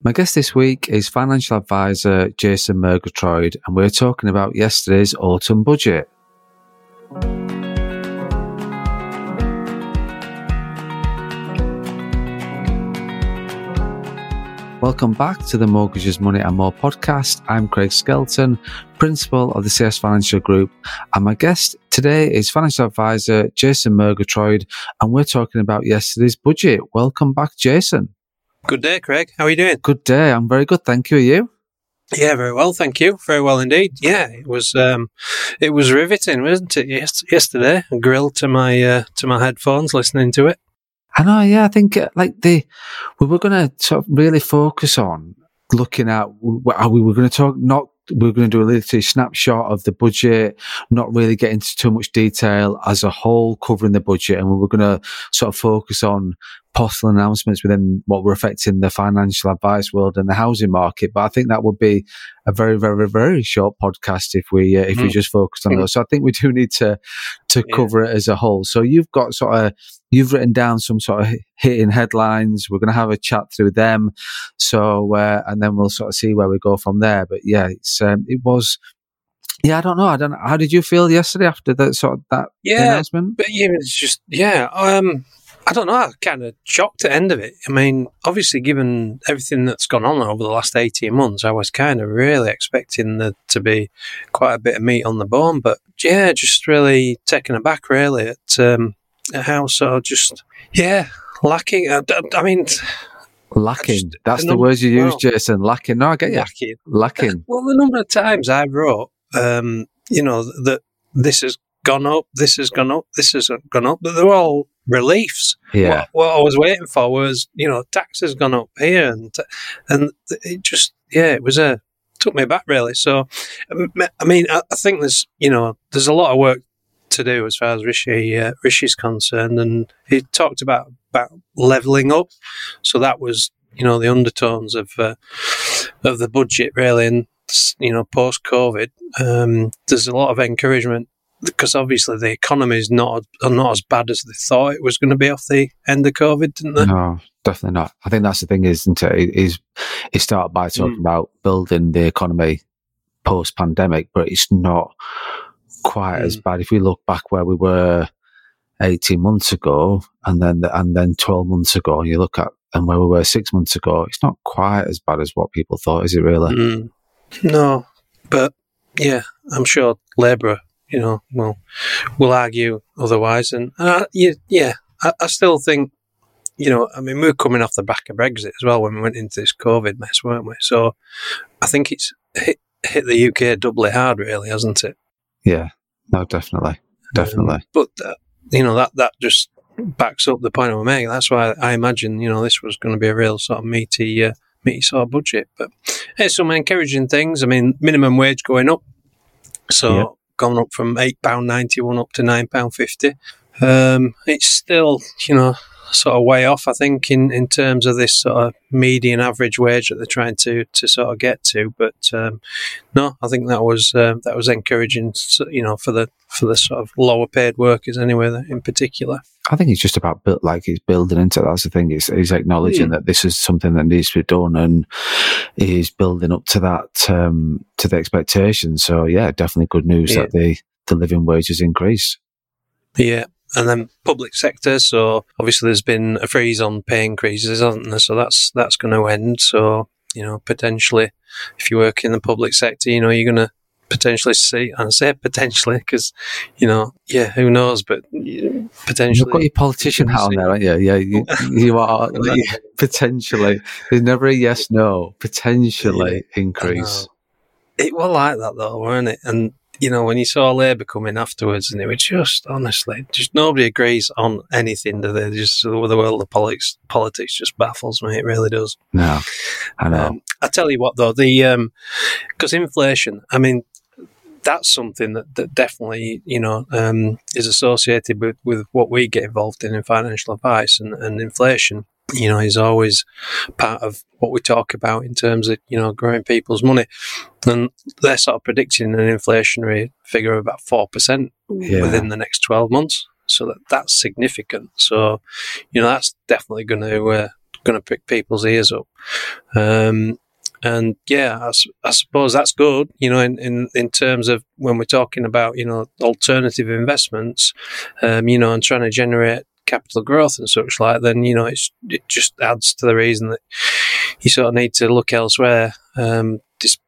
My guest this week is financial advisor Jason Murgatroyd, and we're talking about yesterday's autumn budget. Welcome back to the Mortgages, Money and More podcast. I'm Craig Skelton, principal of the CS Financial Group, and my guest today is financial advisor Jason Murgatroyd, and we're talking about yesterday's budget. Welcome back, Jason. Good day, Craig. How are you doing? Good day. I'm very good. Thank you. Are you? Yeah, very well, thank you. Very well indeed. Yeah, it was um, it was riveting, wasn't it? Yes, yesterday, grilled to my uh, to my headphones, listening to it. I know. Yeah, I think uh, like the we were going to sort of really focus on looking at how we were going to talk not we're going to do a little snapshot of the budget, not really get into too much detail as a whole covering the budget. And we were going to sort of focus on possible announcements within what were affecting the financial advice world and the housing market. But I think that would be a very, very, very short podcast if we uh, if mm. we just focused on those. So I think we do need to to yeah. cover it as a whole. So you've got sort of you've written down some sort of hitting headlines. We're going to have a chat through them. So uh, and then we'll sort of see where we go from there. But yeah, it's um, it was. Yeah, I don't know. I don't. Know. How did you feel yesterday after that sort of that yeah, announcement? But yeah, it's just yeah. Um, I don't know. I kind of shocked at the end of it. I mean, obviously, given everything that's gone on over the last 18 months, I was kind of really expecting there to be quite a bit of meat on the bone. But yeah, just really taken aback, really, at, um, at how so just, yeah, lacking. I, I mean, Lacking. Just, That's the, the words you use, well, Jason. Lacking. No, I get you. Lacking. Lacking. Well, the number of times I wrote, um, you know, that this has gone up, this has gone up, this has gone up, but they're all reliefs. Yeah. What, what, I was waiting for was, you know, taxes gone up here, and and it just, yeah, it was a took me back really. So, I mean, I, I think there's, you know, there's a lot of work to do as far as Rishi uh, Rishi's concerned, and he talked about about leveling up. So that was, you know, the undertones of uh, of the budget really, and you know, post COVID, um, there's a lot of encouragement because obviously the economy is not not as bad as they thought it was going to be off the end of COVID, didn't they? No, definitely not. I think that's the thing, isn't it? Is it started by talking mm. about building the economy post pandemic, but it's not quite mm. as bad. If we look back where we were eighteen months ago, and then and then twelve months ago, and you look at and where we were six months ago, it's not quite as bad as what people thought, is it? Really? Mm. No, but yeah, I'm sure Labour you know, well, we'll argue otherwise. And uh, yeah, yeah I, I, still think, you know, I mean, we are coming off the back of Brexit as well when we went into this COVID mess, weren't we? So I think it's hit, hit the UK doubly hard, really, hasn't it? Yeah, no, definitely, definitely. Um, but uh, you know that that just backs up the point I'm making. That's why I imagine you know this was going to be a real sort of meaty, uh, meaty sort of budget. But there's some encouraging things. I mean, minimum wage going up, so gone up from £8.91 up to £9.50. Um, it's still, you know, sort of way off, I think, in, in terms of this sort of median average wage that they're trying to, to sort of get to. But um, no, I think that was uh, that was encouraging, you know, for the for the sort of lower paid workers anyway, in particular. I think it's just about built like he's building into that's the thing. He's, he's acknowledging mm. that this is something that needs to be done, and he's building up to that um, to the expectation. So yeah, definitely good news yeah. that the the living wages increase. Yeah, and then public sector. So obviously, there's been a freeze on pay increases, hasn't there? So that's that's going to end. So you know, potentially, if you work in the public sector, you know, you're going to potentially see, and I say potentially because, you know, yeah, who knows, but potentially. You've got your politician hat on there, aren't you? Yeah, you, you are potentially. There's never a yes, no. Potentially increase. It was like that though, weren't it? And you know, when you saw Labour coming afterwards, and it was just honestly, just nobody agrees on anything. Do they? Just the world of politics, politics just baffles me. It really does. No, I know. Um, I tell you what, though, the because um, inflation. I mean, that's something that, that definitely you know um, is associated with, with what we get involved in in financial advice and, and inflation you know is always part of what we talk about in terms of you know growing people's money and they're sort of predicting an inflationary figure of about 4% yeah. within the next 12 months so that that's significant so you know that's definitely going to uh, going to pick people's ears up. Um, and yeah, I, I, suppose that's good, you know, in, in, in terms of when we're talking about, you know, alternative investments, um, you know, and trying to generate capital growth and such like, then, you know, it's, it just adds to the reason that you sort of need to look elsewhere, um, dis-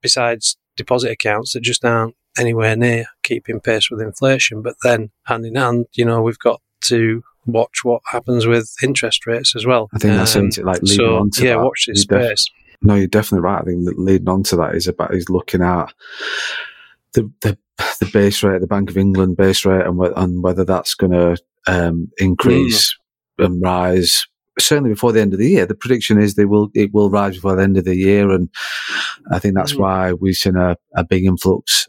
besides deposit accounts that just aren't anywhere near keeping pace with inflation. But then hand in hand, you know, we've got to watch what happens with interest rates as well. I think that's um, like leading so, on to yeah, that. watch this space. Def- no, you're definitely right. I think that leading on to that is about is looking at the the the base rate, the Bank of England base rate, and, and whether that's going to um, increase mm. and rise. Certainly before the end of the year, the prediction is they will it will rise before the end of the year, and I think that's mm. why we've seen a, a big influx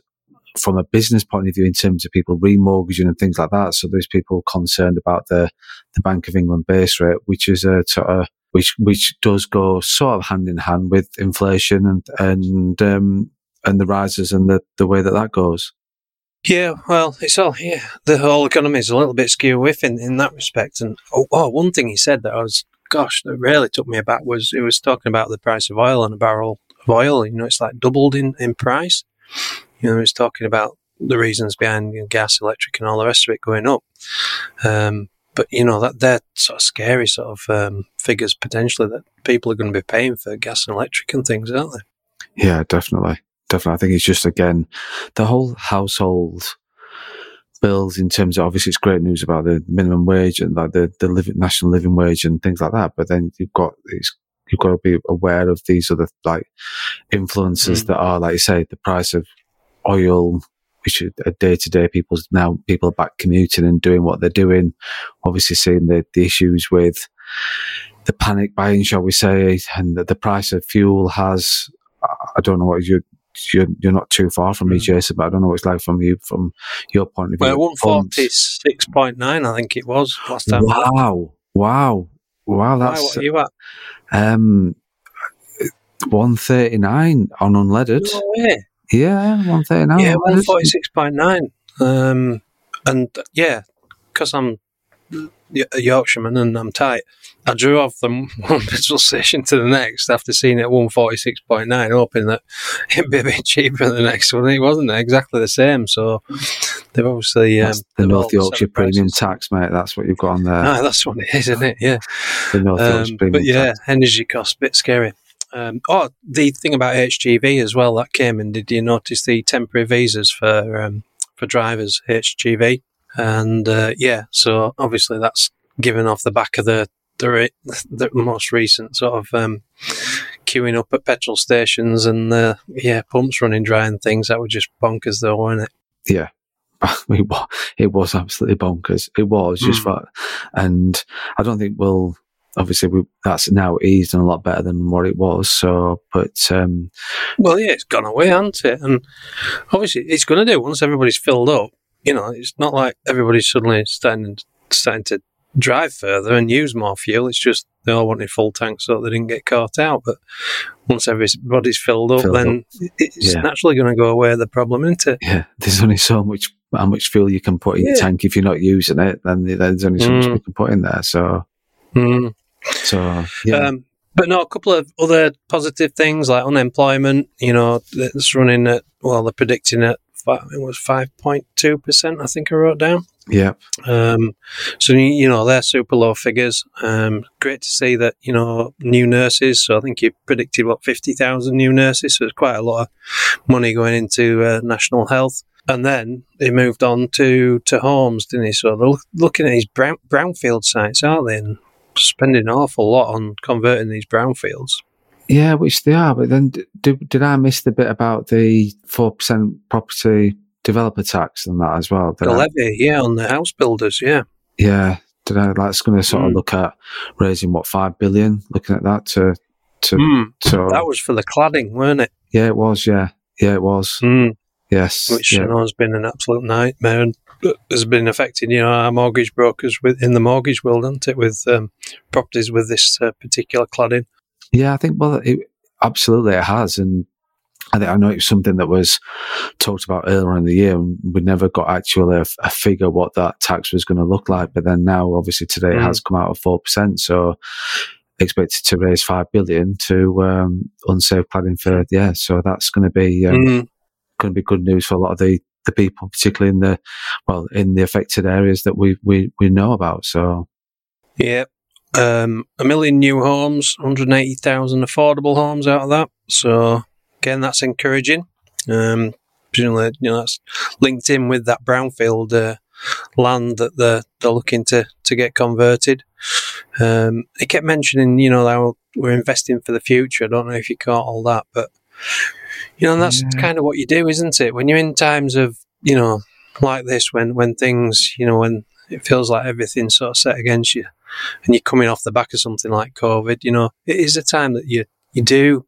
from a business point of view in terms of people remortgaging and things like that. So there's people concerned about the the Bank of England base rate, which is a sort of which which does go sort of hand in hand with inflation and and um, and the rises and the the way that that goes. Yeah, well, it's all yeah. The whole economy is a little bit skew in, in that respect. And oh, oh, one thing he said that I was, gosh, that really took me aback was he was talking about the price of oil and a barrel of oil. You know, it's like doubled in in price. You know, he was talking about the reasons behind you know, gas, electric, and all the rest of it going up. Um, but you know that they're sort of scary sort of um, figures potentially that people are going to be paying for gas and electric and things, aren't they? Yeah, definitely, definitely. I think it's just again the whole household bills in terms of obviously it's great news about the minimum wage and like the the living, national living wage and things like that. But then you've got it's you've got to be aware of these other like influences mm. that are like you say the price of oil, which are day to day people's now people are back commuting and doing what they're doing. Obviously seeing the, the issues with the panic buying, shall we say, and the, the price of fuel has, I don't know what you, you're, you're not too far from me, mm. Jason, but I don't know what it's like from you, from your point of view. Well, 146.9, I think it was last time. Wow. Wow. Wow. That's, what are you at? Um, 139 on unleaded. No way. Yeah, 139. Yeah, 146.9. Um, and yeah, because I'm Yorkshireman and I'm tight, I drew off from one petrol station to the next after seeing it at 146.9, hoping that it'd be a bit cheaper than the next one. It wasn't exactly the same, so they've obviously. Um, the North Yorkshire premium tax, mate. That's what you've got on there. No, that's what it is, isn't it? Yeah. The North um, Yorkshire premium But yeah, tax. energy cost, bit scary. Um, oh, the thing about HGV as well that came in. Did you notice the temporary visas for um, for drivers HGV? And uh, yeah, so obviously that's given off the back of the the, the most recent sort of um, queuing up at petrol stations and the yeah pumps running dry and things. That were just bonkers, though, weren't it? Yeah, it was absolutely bonkers. It was just mm. and I don't think we'll obviously we, that's now eased and a lot better than what it was. So, but um, well, yeah, it's gone away, hasn't it? And obviously, it's going to do once everybody's filled up. You know, it's not like everybody's suddenly starting starting to drive further and use more fuel. It's just they all wanted full tanks so they didn't get caught out. But once everybody's filled up, filled then up. it's yeah. naturally going to go away. The problem, isn't it? Yeah, there's only so much how much fuel you can put in yeah. the tank if you're not using it. Then there's only so mm. much you can put in there. So. Mm. So yeah. Um, but no, a couple of other positive things like unemployment. You know, it's running at well, they're predicting at it was five point two percent. I think I wrote down. Yeah. Um, so you know they're super low figures. Um, great to see that you know new nurses. So I think you predicted what fifty thousand new nurses. So it's quite a lot of money going into uh, national health. And then he moved on to, to homes, didn't he? So they're looking at these brown, brownfield sites, aren't they? And spending an awful lot on converting these brownfields. Yeah, which they are. But then, did, did I miss the bit about the four percent property developer tax and that as well? The levy, yeah, on the house builders, yeah. Yeah, did I? That's going to sort mm. of look at raising what five billion. Looking at that to to, mm. to that was for the cladding, weren't it? Yeah, it was. Yeah, yeah, it was. Mm. Yes, which yeah. you know has been an absolute nightmare. And has been affecting, you know, our mortgage brokers in the mortgage world, hasn't it, with um, properties with this uh, particular cladding? Yeah, I think, well, it, absolutely it has. And I think I know it was something that was talked about earlier in the year, and we never got actually a, a figure what that tax was going to look like. But then now, obviously, today mm. it has come out of 4%. So expected to raise five billion to um, unsafe cladding for yeah. So that's going to be um, mm. going to be good news for a lot of the the people, particularly in the well in the affected areas that we we we know about. So yeah, um, a million new homes, 180,000 affordable homes out of that. So again, that's encouraging. Um, presumably, you know, that's linked in with that brownfield uh, land that they're, they're looking to, to get converted. Um, kept mentioning, you know, how we're investing for the future. I don't know if you caught all that, but you know, that's yeah. kind of what you do, isn't it? When you're in times of, you know, like this, when when things, you know, when it feels like everything's sort of set against you, and you're coming off the back of something like COVID, you know, it is a time that you you do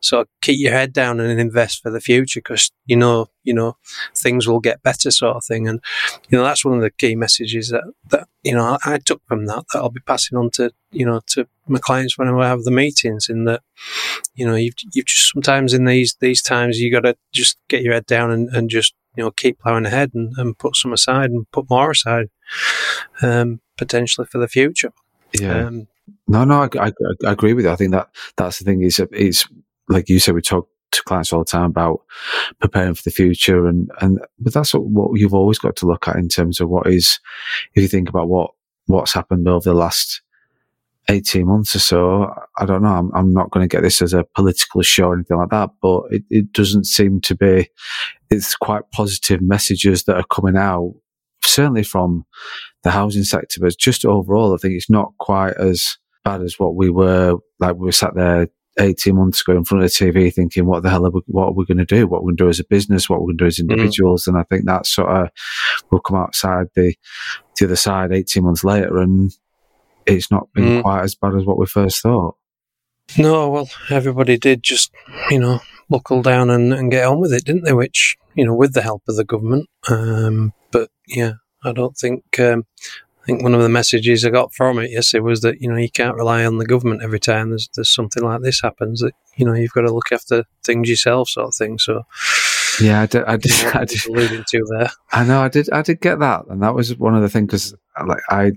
sort of keep your head down and invest for the future because you know, you know, things will get better, sort of thing. And you know, that's one of the key messages that that you know I, I took from that that I'll be passing on to you know to my clients when I have the meetings. In that, you know, you've you've just sometimes in these these times you got to just get your head down and, and just you know keep plowing ahead and, and put some aside and put more aside, um, potentially for the future. Yeah. Um, no, no, I, I, I, agree with you. I think that that's the thing. Is it's like you said, we talk to clients all the time about preparing for the future, and and but that's what, what you've always got to look at in terms of what is. If you think about what what's happened over the last 18 months or so. I don't know. I'm, I'm not going to get this as a political show or anything like that, but it, it doesn't seem to be, it's quite positive messages that are coming out, certainly from the housing sector, but just overall, I think it's not quite as bad as what we were, like we were sat there 18 months ago in front of the TV thinking, what the hell are we, what are we going to do? What are we going to do as a business? What are we going to do as mm. individuals? Mm. And I think that sort of will come outside the, the other side 18 months later and it's not been mm. quite as bad as what we first thought. No, well, everybody did just, you know, buckle down and, and get on with it, didn't they? Which, you know, with the help of the government. Um, yeah, I don't think um, I think one of the messages I got from it yesterday was that you know you can't rely on the government every time there's there's something like this happens. That you know you've got to look after things yourself, sort of thing. So yeah, I did. I did, I did alluding to there. I know. I did. I did get that, and that was one of the things because like I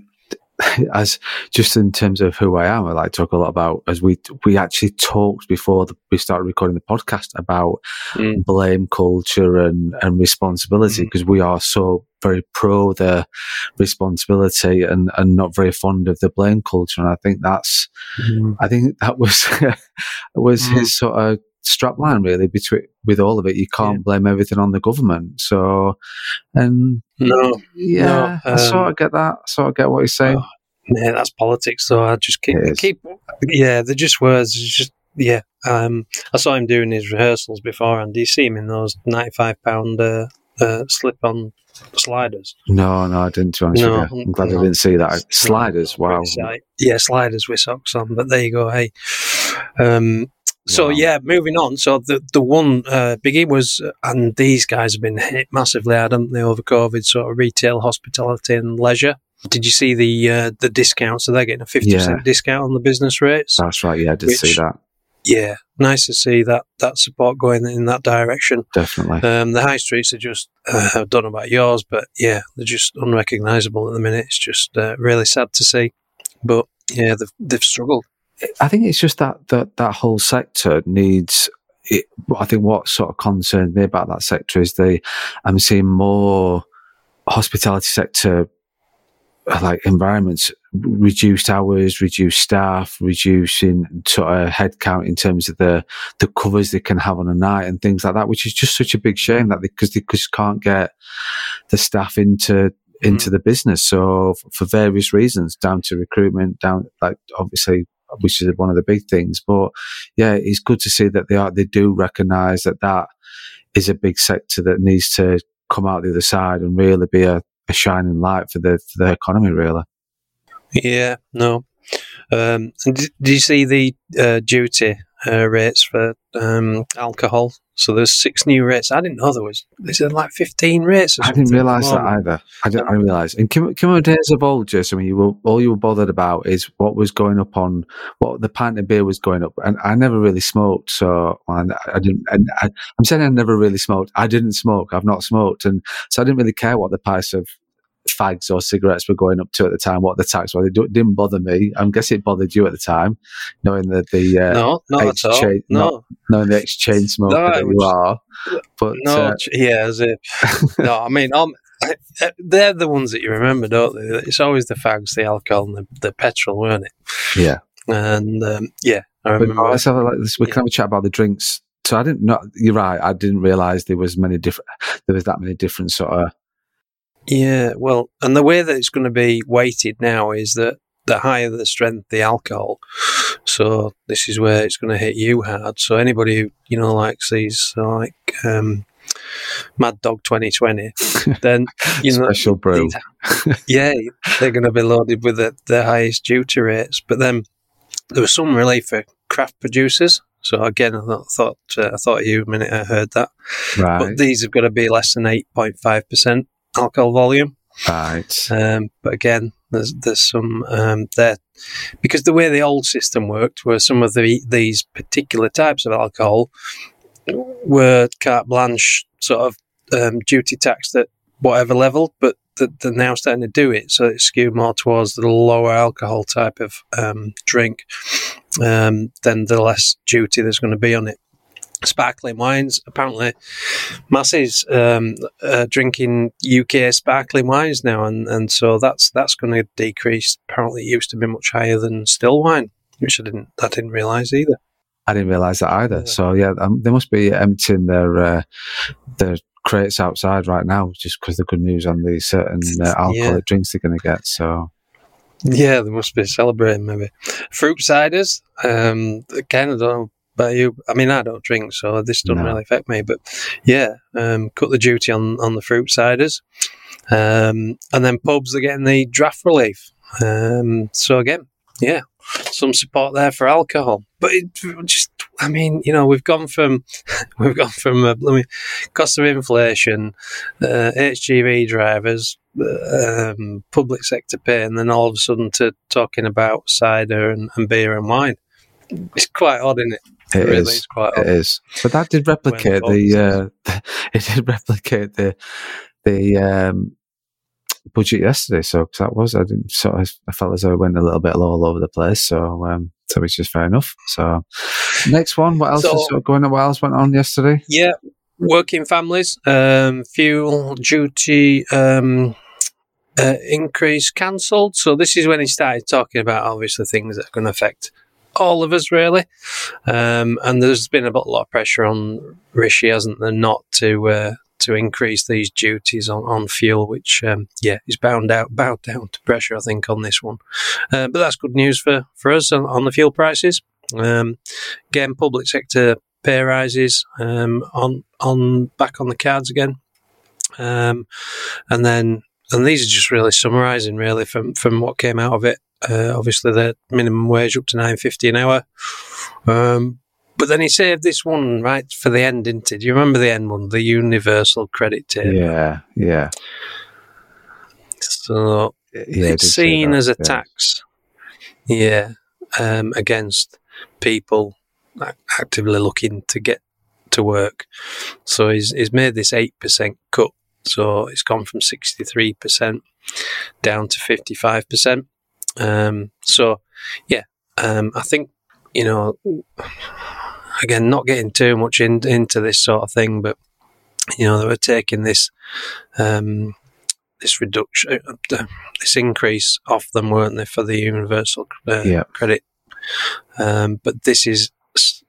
as just in terms of who I am, I like talk a lot about as we we actually talked before the, we started recording the podcast about mm. blame culture and and responsibility because mm. we are so very pro the responsibility and and not very fond of the blame culture, and I think that's mm. I think that was was mm. his sort of strapline really between with all of it. You can't yeah. blame everything on the government. So, and no, yeah, no, um, I sort of get that. I sort of get what he's saying. Oh, yeah, that's politics. So I just keep keep. Yeah, they're just words. It's just yeah. Um, I saw him doing his rehearsals before, and do you see him in those ninety-five pound uh, uh, slip-on sliders? No, no, I didn't. To no, I'm glad no. I didn't see that. Sliders, wow. Yeah, sliders with socks on. But there you go. Hey, um, so wow. yeah, moving on. So the the one uh, biggie was, and these guys have been hit massively, haven't they, over COVID? Sort of retail, hospitality, and leisure. Did you see the uh, the discount? So they're getting a fifty yeah. percent discount on the business rates. That's right. Yeah, I did which, see that. Yeah, nice to see that that support going in that direction. Definitely. Um, the high streets are just uh, I don't know about yours, but yeah, they're just unrecognisable at the minute. It's just uh, really sad to see. But yeah, they've they've struggled. I think it's just that that that whole sector needs. It, I think what sort of concerns me about that sector is the I'm seeing more hospitality sector like environments, reduced hours, reduced staff, reducing sort of headcount in terms of the the covers they can have on a night and things like that, which is just such a big shame that because they, they, just can't get the staff into into mm. the business. So for various reasons, down to recruitment, down like obviously which is one of the big things. But yeah, it's good to see that they are, they do recognize that that is a big sector that needs to come out the other side and really be a, a shining light for the, for the economy, really. Yeah, no. Um, did you see the uh, duty uh, rates for um, alcohol. So there's six new rates. I didn't know there was. There's like 15 rates. I didn't realise that either. I didn't, I um, didn't realise. In Kimmo days of old, Jason, you were, all you were bothered about is what was going up on what the pint of beer was going up, and I never really smoked, so I, I didn't. And I, I'm saying I never really smoked. I didn't smoke. I've not smoked, and so I didn't really care what the price of fags or cigarettes were going up to at the time, what the tax was. It didn't bother me. I'm guessing it bothered you at the time, knowing that the uh, no, not at all. exchange, No, not knowing the exchange smoker No, that it you are. But no, uh, yeah, as if no. I mean, um, I- they're the ones that you remember, don't they? It's always the fags, the alcohol, and the, the petrol, weren't it? yeah. And um, yeah, I remember. no, let's have a, like this. We can have a chat about the drinks. So I didn't know. You're right. I didn't realize there was many different. There was that many different sort of. Yeah, well, and the way that it's going to be weighted now is that the higher the strength the alcohol, so this is where it's going to hit you hard. So anybody who you know likes these like um, Mad Dog 2020, then you know Special brew. yeah, they're going to be loaded with the, the highest duty rates. But then there was some relief for craft producers. So again, I thought uh, I thought of you a minute I heard that. Right. But these have got to be less than eight point five percent alcohol volume. right. Um, but again, there's there's some um, there because the way the old system worked, were some of the these particular types of alcohol were carte blanche sort of um, duty taxed at whatever level, but th- they're now starting to do it, so it's skewed more towards the lower alcohol type of um, drink. Um, then the less duty there's going to be on it. Sparkling wines, apparently, masses um, uh, drinking UK sparkling wines now, and, and so that's that's going to decrease. Apparently, it used to be much higher than still wine, which I didn't I didn't realise either. I didn't realize that either. Yeah. So yeah, um, they must be emptying their uh, their crates outside right now, just because the good news on the certain uh, alcoholic Yeah. drinks they're going to get. So Yeah, they must be celebrating maybe fruit ciders. Um, again, I don't know about you. I mean, I don't drink, so this doesn't No. really affect me. But yeah, um, cut the duty on on the fruit ciders, um, and then pubs are getting the draft relief. Um, so again, yeah, some support there for alcohol, but it just. I mean, you know, we've gone from we've gone from uh, let me, cost of inflation, uh, HGV drivers, um, public sector pay, and then all of a sudden to talking about cider and, and beer and wine. It's quite odd, isn't it? it really, is. it's quite It odd. is. But that did replicate the. Uh, it did replicate the the um, budget yesterday. So 'cause that was I didn't sort of I felt as though it went a little bit all over the place. So um, so which is fair enough. So next one, what else So- is sort of going on? What else went on yesterday? Yeah, working families, um, fuel duty um, uh, increase cancelled. So this is when he started talking about obviously things that are going to affect all of us really. Um, and there's been a lot of pressure on Rishi, hasn't there, not to uh, to increase these duties on, on fuel, which um, yeah is bound out bound down to pressure, I think, on this one. Uh, but that's good news for for us on, on the fuel prices. Um, again, public sector pay rises um, on on back on the cards again, um, and then and these are just really summarising really from from what came out of it. Uh, obviously, the minimum wage up to nine fifty an hour. Um, but then he saved this one right for the end, didn't he? Do you remember the end one, the universal credit taper? Yeah, yeah, So yeah. It's seen that, as a yeah. tax, yeah, um, against people actively looking to get to work. So he's he's made this eight percent cut. So it's gone from sixty three percent down to fifty five percent. Um, so yeah, um, I think you know, again, not getting too much in, into this sort of thing, but you know, they were taking this. Um, this reduction, uh, this increase off them, weren't they, for the universal uh, Yeah. credit? Um, but this is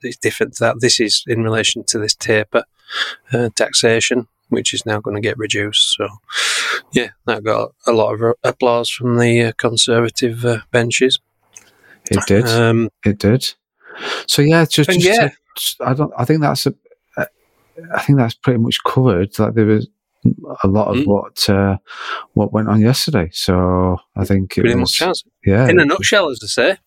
it's different. To that this is in relation to this taper uh, taxation, which is now going to get reduced. So, yeah, that got a lot of applause from the uh, conservative uh, benches. It did. Um, It did. So yeah, just, just yeah. to- I don't. I think that's a. I think that's pretty much covered. Like there was a lot of Mm. what uh, what went on yesterday. So I think it pretty was much has. yeah, In a nutshell, as I say.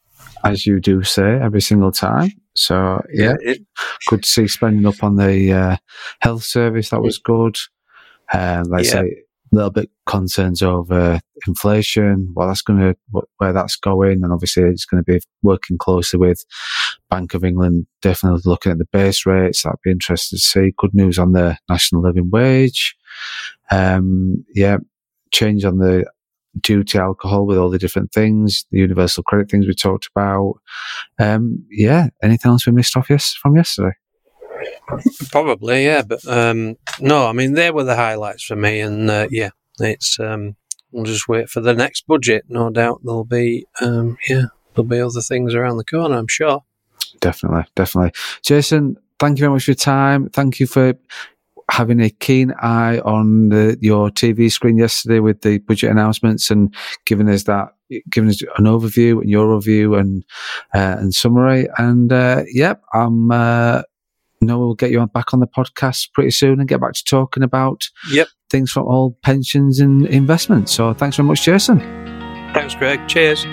As you do say every single time. So yeah, It- good to see spending up on the uh, health service. That was good. Um, like I Yeah. say, a little bit concerns over inflation, what that's going to, where that's going, and obviously it's going to be working closely with Bank of England. Definitely looking at the base rates. That'd be interesting to see. Good news on the national living wage. Um, yeah, change on the duty alcohol with all the different things, the universal credit things we talked about. Um, yeah, anything else we missed off yes from yesterday? Probably, yeah, but um, no, I mean they were the highlights for me, and uh, yeah, it's um, we'll just wait for the next budget. No doubt there'll be um, yeah, there'll be other things around the corner. I'm sure. Definitely, definitely, Jason. Thank you very much for your time. Thank you for having a keen eye on the, your TV screen yesterday with the budget announcements and giving us that, giving us an overview and your review and uh, and summary. And uh, yep, I'm. Uh, know we'll get you back on the podcast pretty soon and get back to talking about yep. things from all pensions and investments. So thanks very much, Jason. Thanks, Greg. Cheers.